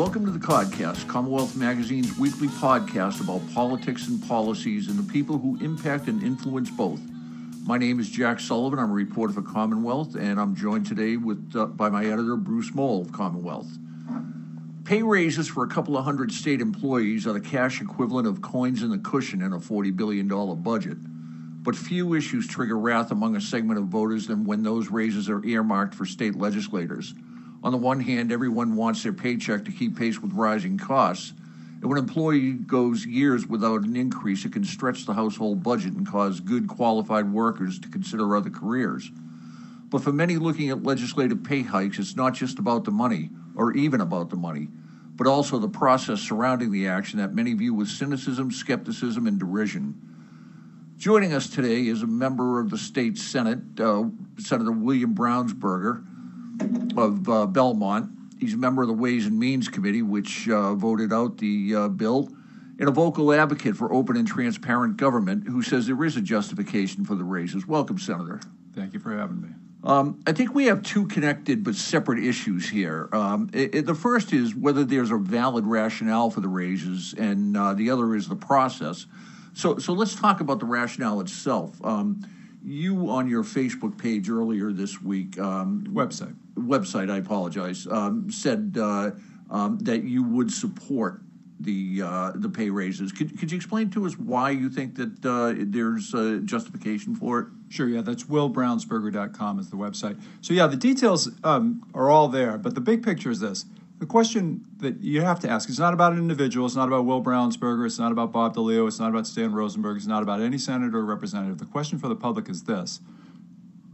Welcome to the Codcast, Commonwealth Magazine's weekly podcast about politics and policies and the people who impact and influence both. My name is Jack Sullivan. I'm a reporter for Commonwealth, and I'm joined today with uh, by my editor Bruce Mohl of Commonwealth. Pay raises for a couple of hundred state employees are the cash equivalent of coins in the cushion in a $40 billion budget. But few issues trigger wrath among a segment of voters than when those raises are earmarked for state legislators. On the one hand, everyone wants their paycheck to keep pace with rising costs. And when an employee goes years without an increase, it can stretch the household budget and cause good qualified workers to consider other careers. But for many looking at legislative pay hikes, it's not just about the money, or even about the money, but also the process surrounding the action that many view with cynicism, skepticism, and derision. Joining us today is a member of the state Senate, uh, Senator William Brownsberger of uh, Belmont. He's a member of the Ways and Means Committee, which uh, voted out the uh, bill, and a vocal advocate for open and transparent government who says there is a justification for the raises. Welcome, Senator. Thank you for having me. Um, I think we have two connected but separate issues here. Um, it, it, the first is whether there's a valid rationale for the raises, and uh, the other is the process. So, so let's talk about the rationale itself. Um, you on your Facebook page earlier this week, um, website, website, I apologize, um, said uh, um, that you would support the uh, the pay raises. Could, could you explain to us why you think that uh, there's justification for it? Sure, yeah, that's willbrownsberger.com is the website. So, yeah, the details um, are all there, but the big picture is this. The question that you have to ask is not about an individual, it's not about Will Brownsberger, it's not about Bob DeLeo, it's not about Stan Rosenberg, it's not about any senator or representative. The question for the public is this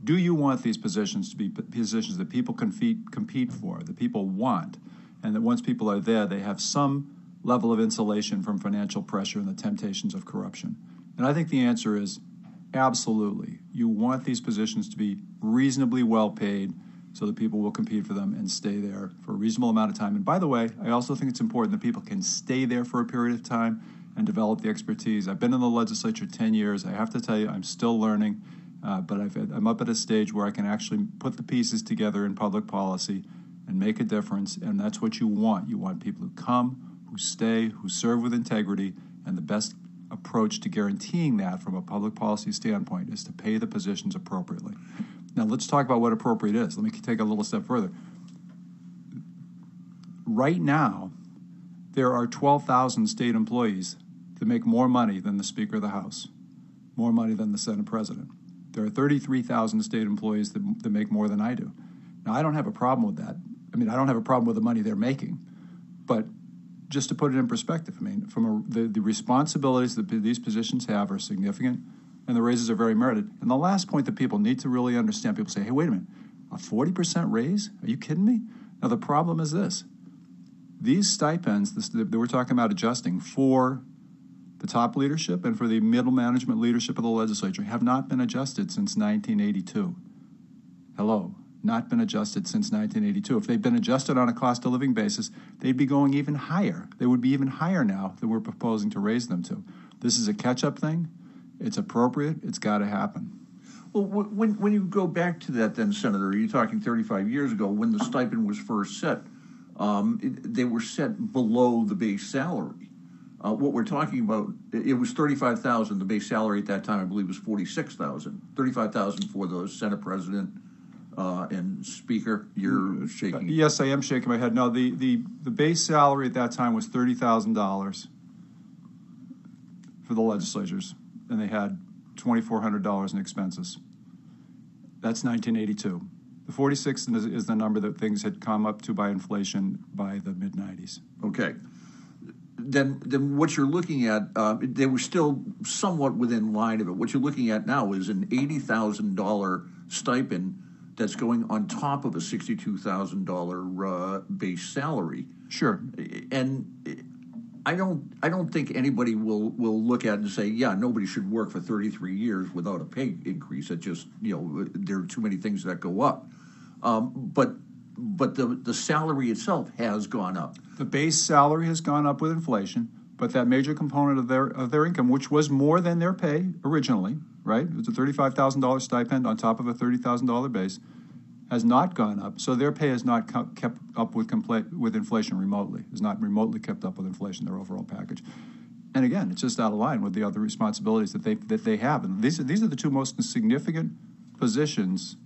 Do you want these positions to be positions that people can compete, compete for, that people want, and that once people are there, they have some level of insulation from financial pressure and the temptations of corruption? And I think the answer is absolutely. You want these positions to be reasonably well paid so that people will compete for them and stay there for a reasonable amount of time. And by the way, I also think it's important that people can stay there for a period of time and develop the expertise. I've been in the legislature 10 years. I have to tell you, I'm still learning, uh, but i am up at a stage where I can actually put the pieces together in public policy and make a difference. And that's what you want. You want people who come, who stay, who serve with integrity, and the best approach to guaranteeing that from a public policy standpoint is to pay the positions appropriately. Now, let's talk about what appropriate is. Let me take a little step further. Right now, there are 12,000 state employees that make more money than the Speaker of the House, more money than the Senate President. There are 33,000 state employees that, that make more than I do. Now, I don't have a problem with that. I mean, I don't have a problem with the money they're making. But just to put it in perspective, I mean, from a, the, the responsibilities that these positions have are significant and the raises are very merited. And the last point that people need to really understand people say, hey, wait a minute, a 40% raise? Are you kidding me? Now, the problem is this these stipends this, that we're talking about adjusting for the top leadership and for the middle management leadership of the legislature have not been adjusted since 1982. Hello, not been adjusted since 1982. If they'd been adjusted on a cost of living basis, they'd be going even higher. They would be even higher now than we're proposing to raise them to. This is a catch up thing. It's appropriate. It's got to happen. Well, when, when you go back to that, then, Senator, you're you talking 35 years ago when the stipend was first set? Um, it, they were set below the base salary. Uh, what we're talking about, it was 35,000. The base salary at that time, I believe, was 46,000. 35,000 for the Senate president uh, and speaker. You're shaking. Yes, I am shaking my head. No, the, the, the base salary at that time was $30,000 for the legislatures and they had $2,400 in expenses. That's 1982. The 46 is, is the number that things had come up to by inflation by the mid 90s. Okay. Then, then what you're looking at, uh, they were still somewhat within line of it. What you're looking at now is an $80,000 stipend that's going on top of a $62,000 uh, base salary. Sure. And I don't I don't think anybody will will look at it and say, yeah, nobody should work for 33 years without a pay increase. It just you know there are too many things that go up. Um, but but the the salary itself has gone up. The base salary has gone up with inflation, but that major component of their of their income, which was more than their pay originally, right? It was a thirty five thousand dollars stipend on top of a thirty thousand dollar base. has not gone up, so their pay has not kept up with compla- with inflation remotely. Has not remotely kept up with inflation. Their overall package, and again, it's just out of line with the other responsibilities that they that they have. And these are these are the two most significant positions,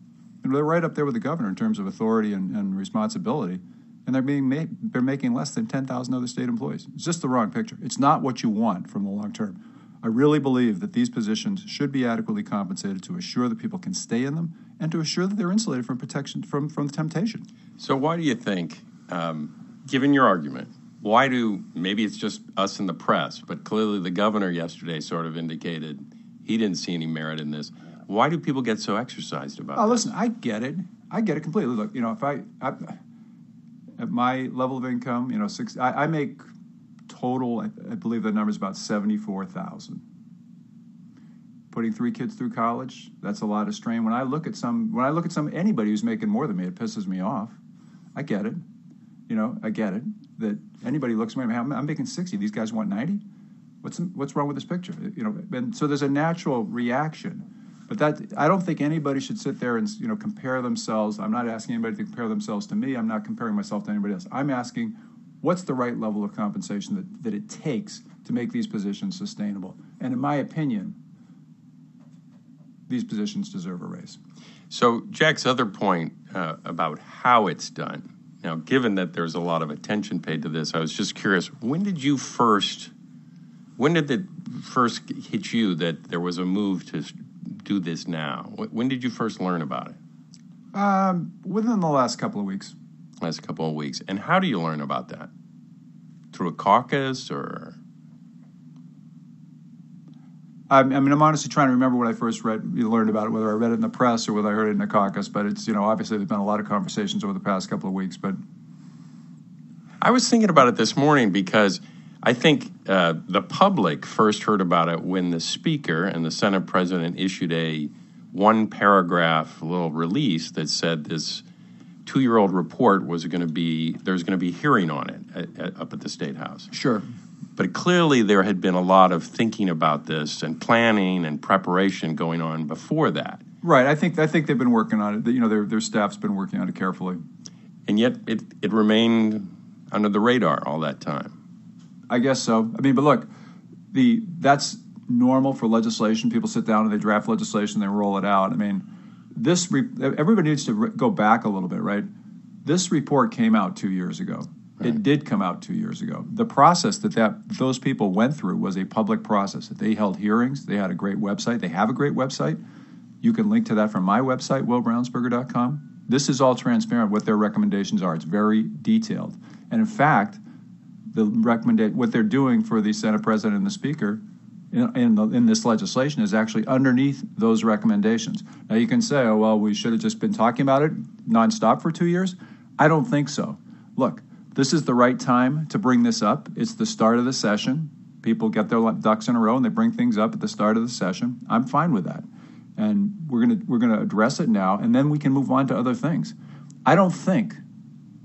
they're right up there with the governor in terms of authority and, and responsibility. And they're being made, they're making less than ten thousand other state employees. It's just the wrong picture. It's not what you want from the long term. I really believe that these positions should be adequately compensated to assure that people can stay in them and to assure that they're insulated from protection from, from the temptation. So, why do you think, um, given your argument, why do maybe it's just us in the press, but clearly the governor yesterday sort of indicated he didn't see any merit in this? Why do people get so exercised about? It? Oh, this? listen, I get it. I get it completely. Look, you know, if I, I at my level of income, you know, six, I, I make total. I, I believe the number is about seventy-four thousand. Putting three kids through college, that's a lot of strain. When I look at some, when I look at some anybody who's making more than me, it pisses me off. I get it. You know, I get it. That anybody looks at me, I'm, I'm making sixty. These guys want ninety. What's what's wrong with this picture? You know, and so there's a natural reaction. But that I don't think anybody should sit there and you know compare themselves. I'm not asking anybody to compare themselves to me. I'm not comparing myself to anybody else. I'm asking what's the right level of compensation that, that it takes to make these positions sustainable. And in my opinion, these positions deserve a raise. So, Jack's other point uh, about how it's done. Now, given that there's a lot of attention paid to this, I was just curious. When did you first? When did it first hit you that there was a move to do this now? When did you first learn about it? Um, within the last couple of weeks. Last couple of weeks. And how do you learn about that? Through a caucus or? I mean, I'm honestly trying to remember when I first read, learned about it, whether I read it in the press or whether I heard it in a caucus. But it's, you know, obviously there's been a lot of conversations over the past couple of weeks. But I was thinking about it this morning because I think uh, the public first heard about it when the Speaker and the Senate President issued a one paragraph little release that said this two year old report was going to be, there's going to be hearing on it at, at, up at the State House. sure. But clearly, there had been a lot of thinking about this and planning and preparation going on before that. Right. I think I think they've been working on it. You know, their their staff's been working on it carefully. And yet, it, it remained under the radar all that time. I guess so. I mean, but look, the that's normal for legislation. People sit down and they draft legislation, they roll it out. I mean, this re- everybody needs to re- go back a little bit, right? This report came out two years ago. It did come out two years ago. The process that, that those people went through was a public process. They held hearings. They had a great website. They have a great website. You can link to that from my website, willbrownsberger.com. This is all transparent what their recommendations are. It's very detailed. And in fact, the recommendation what they're doing for the Senate President and the Speaker in, in, the, in, this legislation is actually underneath those recommendations. Now you can say, oh well, we should have just been talking about it nonstop for two years. I don't think so. Look, this is the right time to bring this up. It's the start of the session. People get their ducks in a row and they bring things up at the start of the session. I'm fine with that. And we're going we're going to address it now and then we can move on to other things. I don't think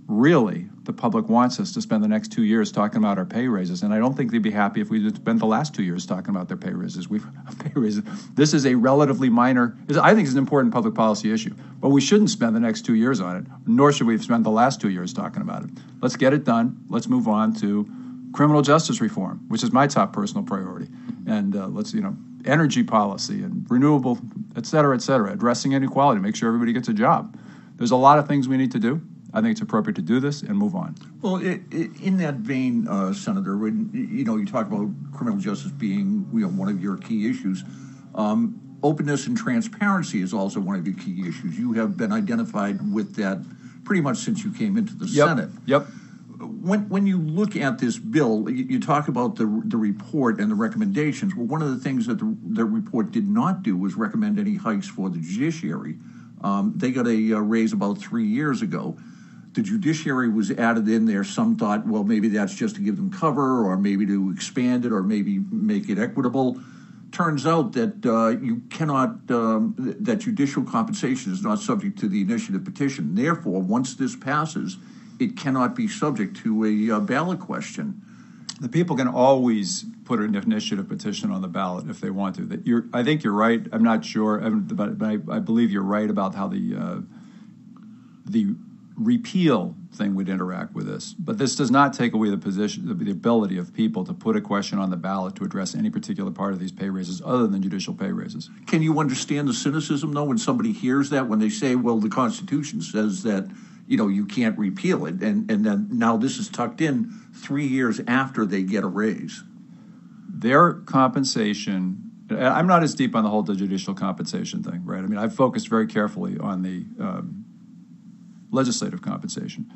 really the public wants us to spend the next two years talking about our pay raises, and I don't think they'd be happy if we spent the last two years talking about their pay raises. We've pay raises. This is a relatively minor. I think it's an important public policy issue, but we shouldn't spend the next two years on it. Nor should we spend the last two years talking about it. Let's get it done. Let's move on to criminal justice reform, which is my top personal priority, and uh, let's you know energy policy and renewable, et cetera, et cetera, addressing inequality, make sure everybody gets a job. There's a lot of things we need to do. I think it's appropriate to do this and move on. Well, it, it, in that vein, uh, Senator, when you know you talk about criminal justice being you know one of your key issues, um, openness and transparency is also one of your key issues. You have been identified with that pretty much since you came into the yep. Senate. Yep. When, when you look at this bill, you, you, talk about the, the report and the recommendations. Well, one of the things that the, the report did not do was recommend any hikes for the judiciary. Um, they got a, a raise about three years ago the judiciary was added in there. Some thought, well, maybe that's just to give them cover, or maybe to expand it, or maybe make it equitable. Turns out that uh, you cannot, um, that judicial compensation is not subject to the initiative petition. Therefore, once this passes, it cannot be subject to a uh, ballot question. The people can always put an initiative petition on the ballot if they want to. That you're, I think you're right. I'm not sure, but I, I believe you're right about how the uh, the repeal thing would interact with this. But this does not take away the position, the ability of people to put a question on the ballot to address any particular part of these pay raises other than judicial pay raises. Can you understand the cynicism, though, when somebody hears that, when they say, well, the Constitution says that, you know, you can't repeal it, and, and then now this is tucked in three years after they get a raise? Their compensation, I'm not as deep on the whole judicial compensation thing, right? I mean, I've focused very carefully on the um, legislative compensation.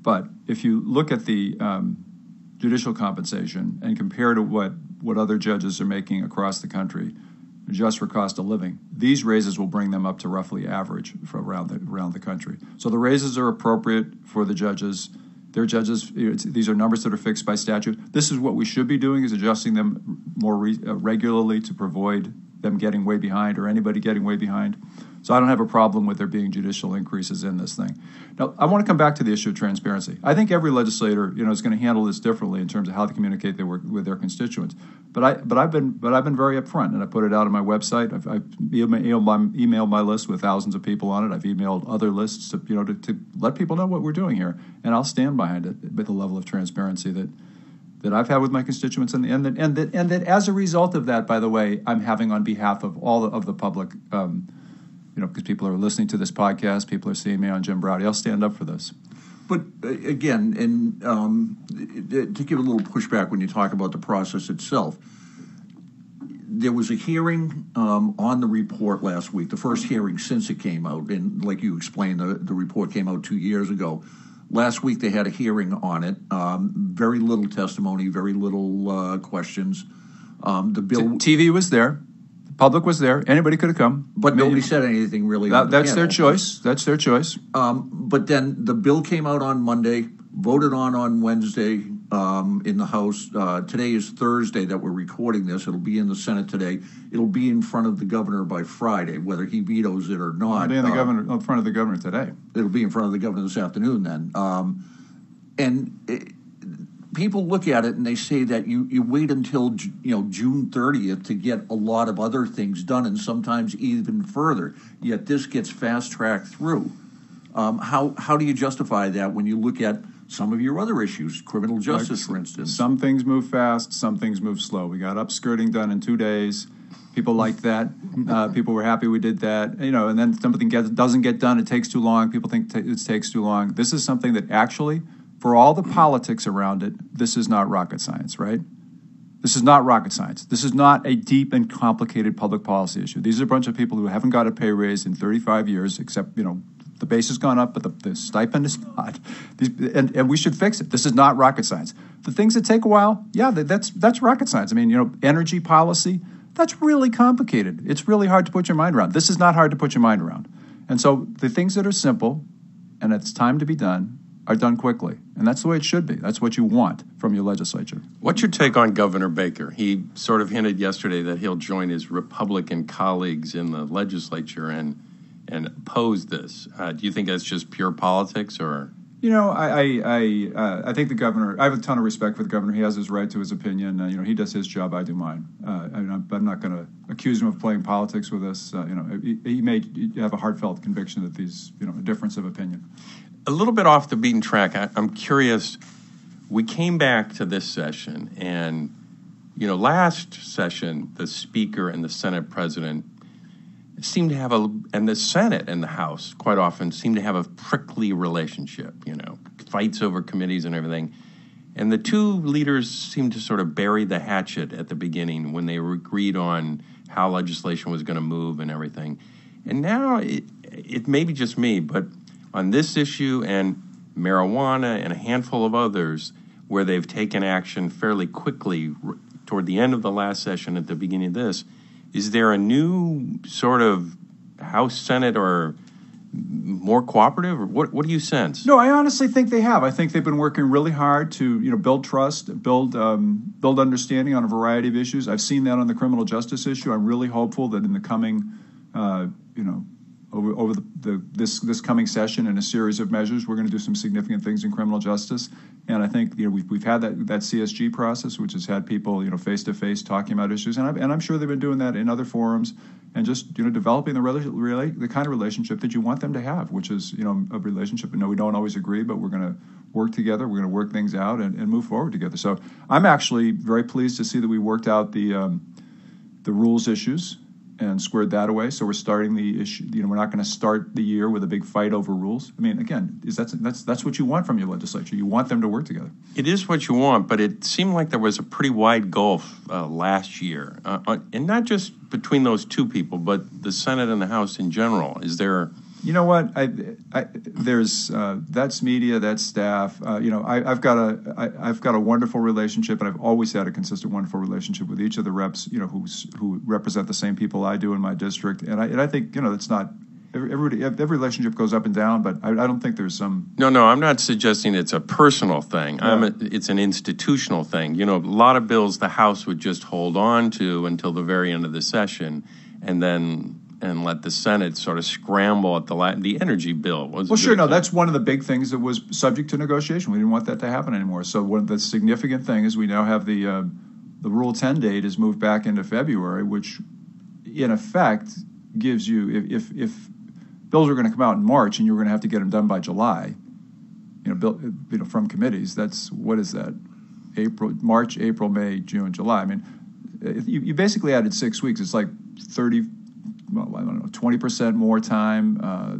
But if you look at the um, judicial compensation and compare to what, what other judges are making across the country, just for cost of living, these raises will bring them up to roughly average around the, around the country. So the raises are appropriate for the judges. Their judges, these are numbers that are fixed by statute. This is what we should be doing: is adjusting them more re, uh, regularly to avoid them getting way behind or anybody getting way behind. So I don't have a problem with there being judicial increases in this thing. Now, I want to come back to the issue of transparency. I think every legislator, you know, is going to handle this differently in terms of how they communicate their work with their constituents. But I, but I've been, but I've been very upfront, and I put it out on my website. I've, I've emailed, my, emailed my list with thousands of people on it. I've emailed other lists to, you know, to, to let people know what we're doing here, and I'll stand behind it with the level of transparency that that I've had with my constituents, and, and that and that and that as a result of that, by the way, I'm having on behalf of all of the public. Um, you know, because people are listening to this podcast, people are seeing me on Jim Braude. I'll stand up for this. But uh, again, and um, to give a little pushback when you talk about the process itself, there was a hearing um, on the report last week, the first hearing since it came out. And like you explained, the, the report came out two years ago. Last week they had a hearing on it. Um, very little testimony, very little uh, questions. Um, the bill T- TV was there. Public was there. Anybody could have come. But nobody said anything really. That, that's their choice. That's their choice. Um, but then the bill came out on Monday, voted on on Wednesday um, in the House. Uh, today is Thursday that we're recording this. It'll be in the Senate today. It'll be in front of the governor by Friday, whether he vetoes it or not. It'll be in the uh, governor in front of the governor today. It'll be in front of the governor this afternoon. Then, um, and. It, people look at it and they say that you, you wait until you know June 30th to get a lot of other things done, and sometimes even further. Yet this gets fast tracked through. Um, how how do you justify that when you look at some of your other issues, criminal justice, like, for instance? Some things move fast, some things move slow. We got upskirting done in two days. People liked that. Uh, people were happy we did that. You know, and then something gets, doesn't get done. It takes too long. People think t- it takes too long. This is something that actually for all the politics around it, this is not rocket science, right? This is not rocket science. This is not a deep and complicated public policy issue. These are a bunch of people who haven't got a pay raise in 35 years, except, you know, the base has gone up, but the, the stipend is not. These, and, and we should fix it. This is not rocket science. The things that take a while, yeah, that's, that's rocket science. I mean, you know, energy policy, that's really complicated. It's really hard to put your mind around. This is not hard to put your mind around. And so the things that are simple and it's time to be done, are done quickly. And that's the way it should be. That's what you want from your legislature. What's your take on Governor Baker? He sort of hinted yesterday that he'll join his Republican colleagues in the legislature and and oppose this. Uh, do you think that's just pure politics or? You know, I I I, uh, I, think the governor. I have a ton of respect for the governor. He has his right to his opinion. Uh, you know, he does his job. I do mine. Uh, I, am not going to accuse him of playing politics with us. Uh, you know, he, he, may have a heartfelt conviction that these, you know, a difference of opinion a little bit off the beaten track. I, I'm curious. We came back to this session, and you know, last session, the Speaker and the Senate President seem to have a, and the Senate and the House quite often seem to have a prickly relationship. You know, fights over committees and everything. And the two leaders seemed to sort of bury the hatchet at the beginning when they agreed on how legislation was going to move and everything. And now it, it may be just me, but on this issue and marijuana and a handful of others where they've taken action fairly quickly toward the end of the last session at the beginning of this. Is there a new sort of House, Senate, or more cooperative? Or what, what do you sense? No, I honestly think they have. I think they've been working really hard to you know build trust, build um, build understanding on a variety of issues. I've seen that on the criminal justice issue. I'm really hopeful that in the coming uh, you know over, over the, the, this this coming session and a series of measures. We're going to do some significant things in criminal justice, and I think you know we've, we've had that that CSG process, which has had people you know face to face talking about issues, and, i and I'm sure they've been doing that in other forums. and just you know developing the rela- the kind of relationship that you want them to have, which is you know a relationship. And no, we don't always agree, but we're going to work together. We're going to work things out and, and move forward together. So I'm actually very pleased to see that we worked out the um, the rules issues and squared that away. So we're starting the issue. You know, we're not going to start the year with a big fight over rules. I mean, again, is that's that's that's what you want from your legislature. You want them to work together. It is what you want, but it seemed like there was a pretty wide gulf uh, last year, uh, uh, and not just between those two people, but the Senate and the House in general. Is there? You know what? I, I there's uh, that's media, that's staff. Uh, you know, I, have got a I, I've got a wonderful relationship, and I've always had a consistent, wonderful relationship with each of the reps. You know, who's who represent the same people I do in my district, and I and I think you know it's not. Every, every relationship goes up and down, but I, I, don't think there's some. No, no, I'm not suggesting it's a personal thing. Yeah. A, it's an institutional thing. You know, a lot of bills the House would just hold on to until the very end of the session, and then and let the Senate sort of scramble at the la- the energy bill. Was well, sure. No, that's one of the big things that was subject to negotiation. We didn't want that to happen anymore. So one the significant thing is we now have the uh, the Rule 10 date is moved back into February, which in effect gives you if if, if bills are going to come out in March and you're going to have to get them done by July, you know, bill, you know, from committees. That's what is that? April, March, April, May, June, July. I mean, you, you basically added six weeks. It's like 30 well, I don't know, 20% more time, uh,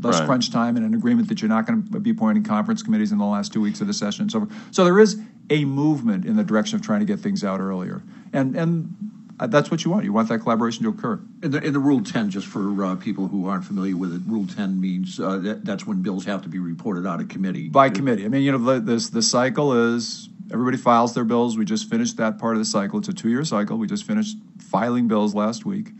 less right. crunch time, and an agreement that you're not going to be appointing conference committees in the last two weeks of the session. So, so there is a movement in the direction of trying to get things out earlier, and and that's what you want. You want that collaboration to occur. In the, in the Rule 10, just for uh, people who aren't familiar with it, Rule 10 means uh, that, that's when bills have to be reported out of committee. By committee. I mean, you know, the, this, the cycle is everybody files their bills. We just finished that part of the cycle. It's a two year cycle. We just finished filing bills last week.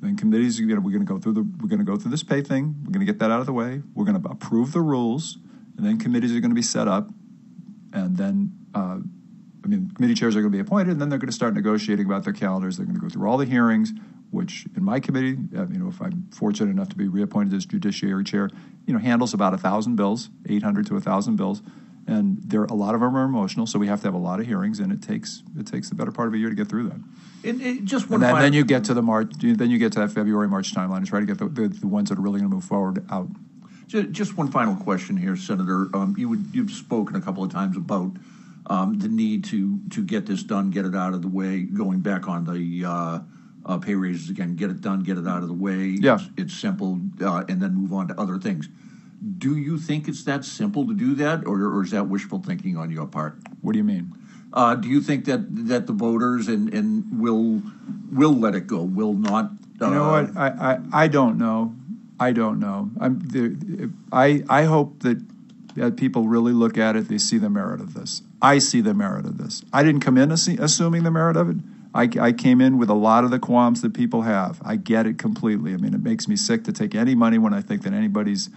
Then committees, you know, we're going to go through the we're going to go through this pay thing. We're going to get that out of the way. We're going to approve the rules, and then committees are going to be set up, and then uh, I mean, committee chairs are going to be appointed, and then they're going to start negotiating about their calendars. They're going to go through all the hearings, which in my committee, uh, you know, if I'm fortunate enough to be reappointed as judiciary chair, you know, handles about a thousand bills, 800 to a thousand bills and there a lot of them are emotional, so we have to have a lot of hearings, and it takes it takes the better part of a year to get through that. And, and just one. And then, then, you get to the March, then you get to that February March timeline and try to get the, the, the ones that are really going to move forward out. Just one final question here, Senator. Um, you would, you've spoken a couple of times about um, the need to to get this done, get it out of the way. Going back on the uh, uh, pay raises again, get it done, get it out of the way. Yeah. it's, it's simple, uh, and then move on to other things. Do you think it's that simple to do that, or, or is that wishful thinking on your part? What do you mean? Uh, do you think that that the voters and, and will will let it go? Will not? Uh, you know what? I, I, I don't know. I don't know. I'm the, I I hope that that people really look at it. They see the merit of this. I see the merit of this. I didn't come in assuming the merit of it. I, I came in with a lot of the qualms that people have. I get it completely. I mean, it makes me sick to take any money when I think that anybody's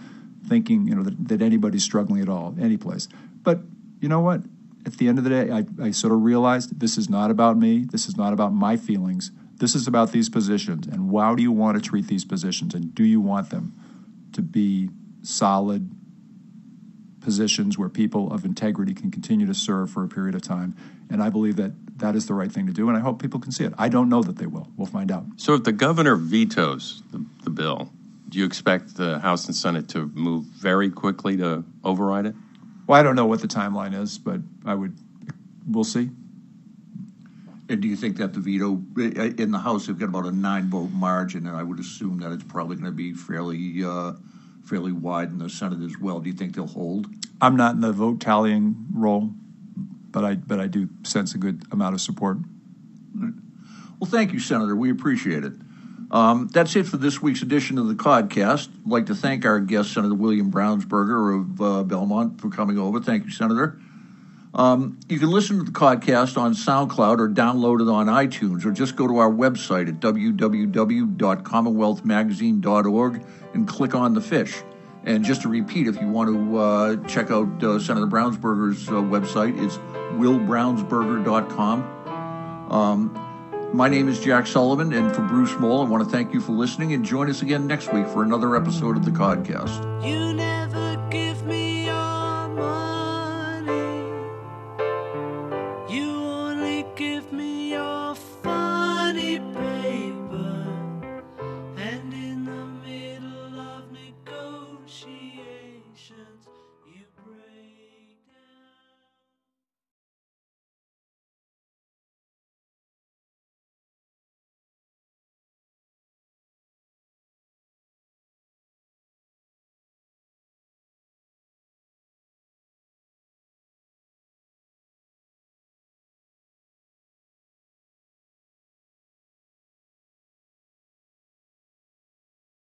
thinking you know that, that anybody's struggling at all, any place. But you know what? At the end of the day, I, I sort of realized this is not about me. This is not about my feelings. This is about these positions and how do you want to treat these positions and do you want them to be solid positions where people of integrity can continue to serve for a period of time. And I believe that that is the right thing to do, and I hope people can see it. I don't know that they will. We'll find out. So if the governor vetoes the, the bill, do you expect the House and Senate to move very quickly to override it? Well, I don't know what the timeline is, but I would. We'll see. And do you think that the veto in the House have got about a nine vote margin, and I would assume that it's probably going to be fairly uh, fairly wide in the Senate as well. Do you think they'll hold? I'm not in the vote tallying role, but I but I do sense a good amount of support. Well, thank you, Senator. We appreciate it. Um, that's it for this week's edition of the podcast. I'd like to thank our guest, Senator William Brownsberger of uh, Belmont, for coming over. Thank you, Senator. Um, you can listen to the podcast on SoundCloud or download it on iTunes, or just go to our website at www.commonwealthmagazine.org and click on the fish. And just to repeat, if you want to uh, check out uh, Senator Brownsberger's uh, website, it's willbrownsberger.com. Um, my name is Jack Sullivan, and for Bruce Mohl, I want to thank you for listening and join us again next week for another episode of the Codcast.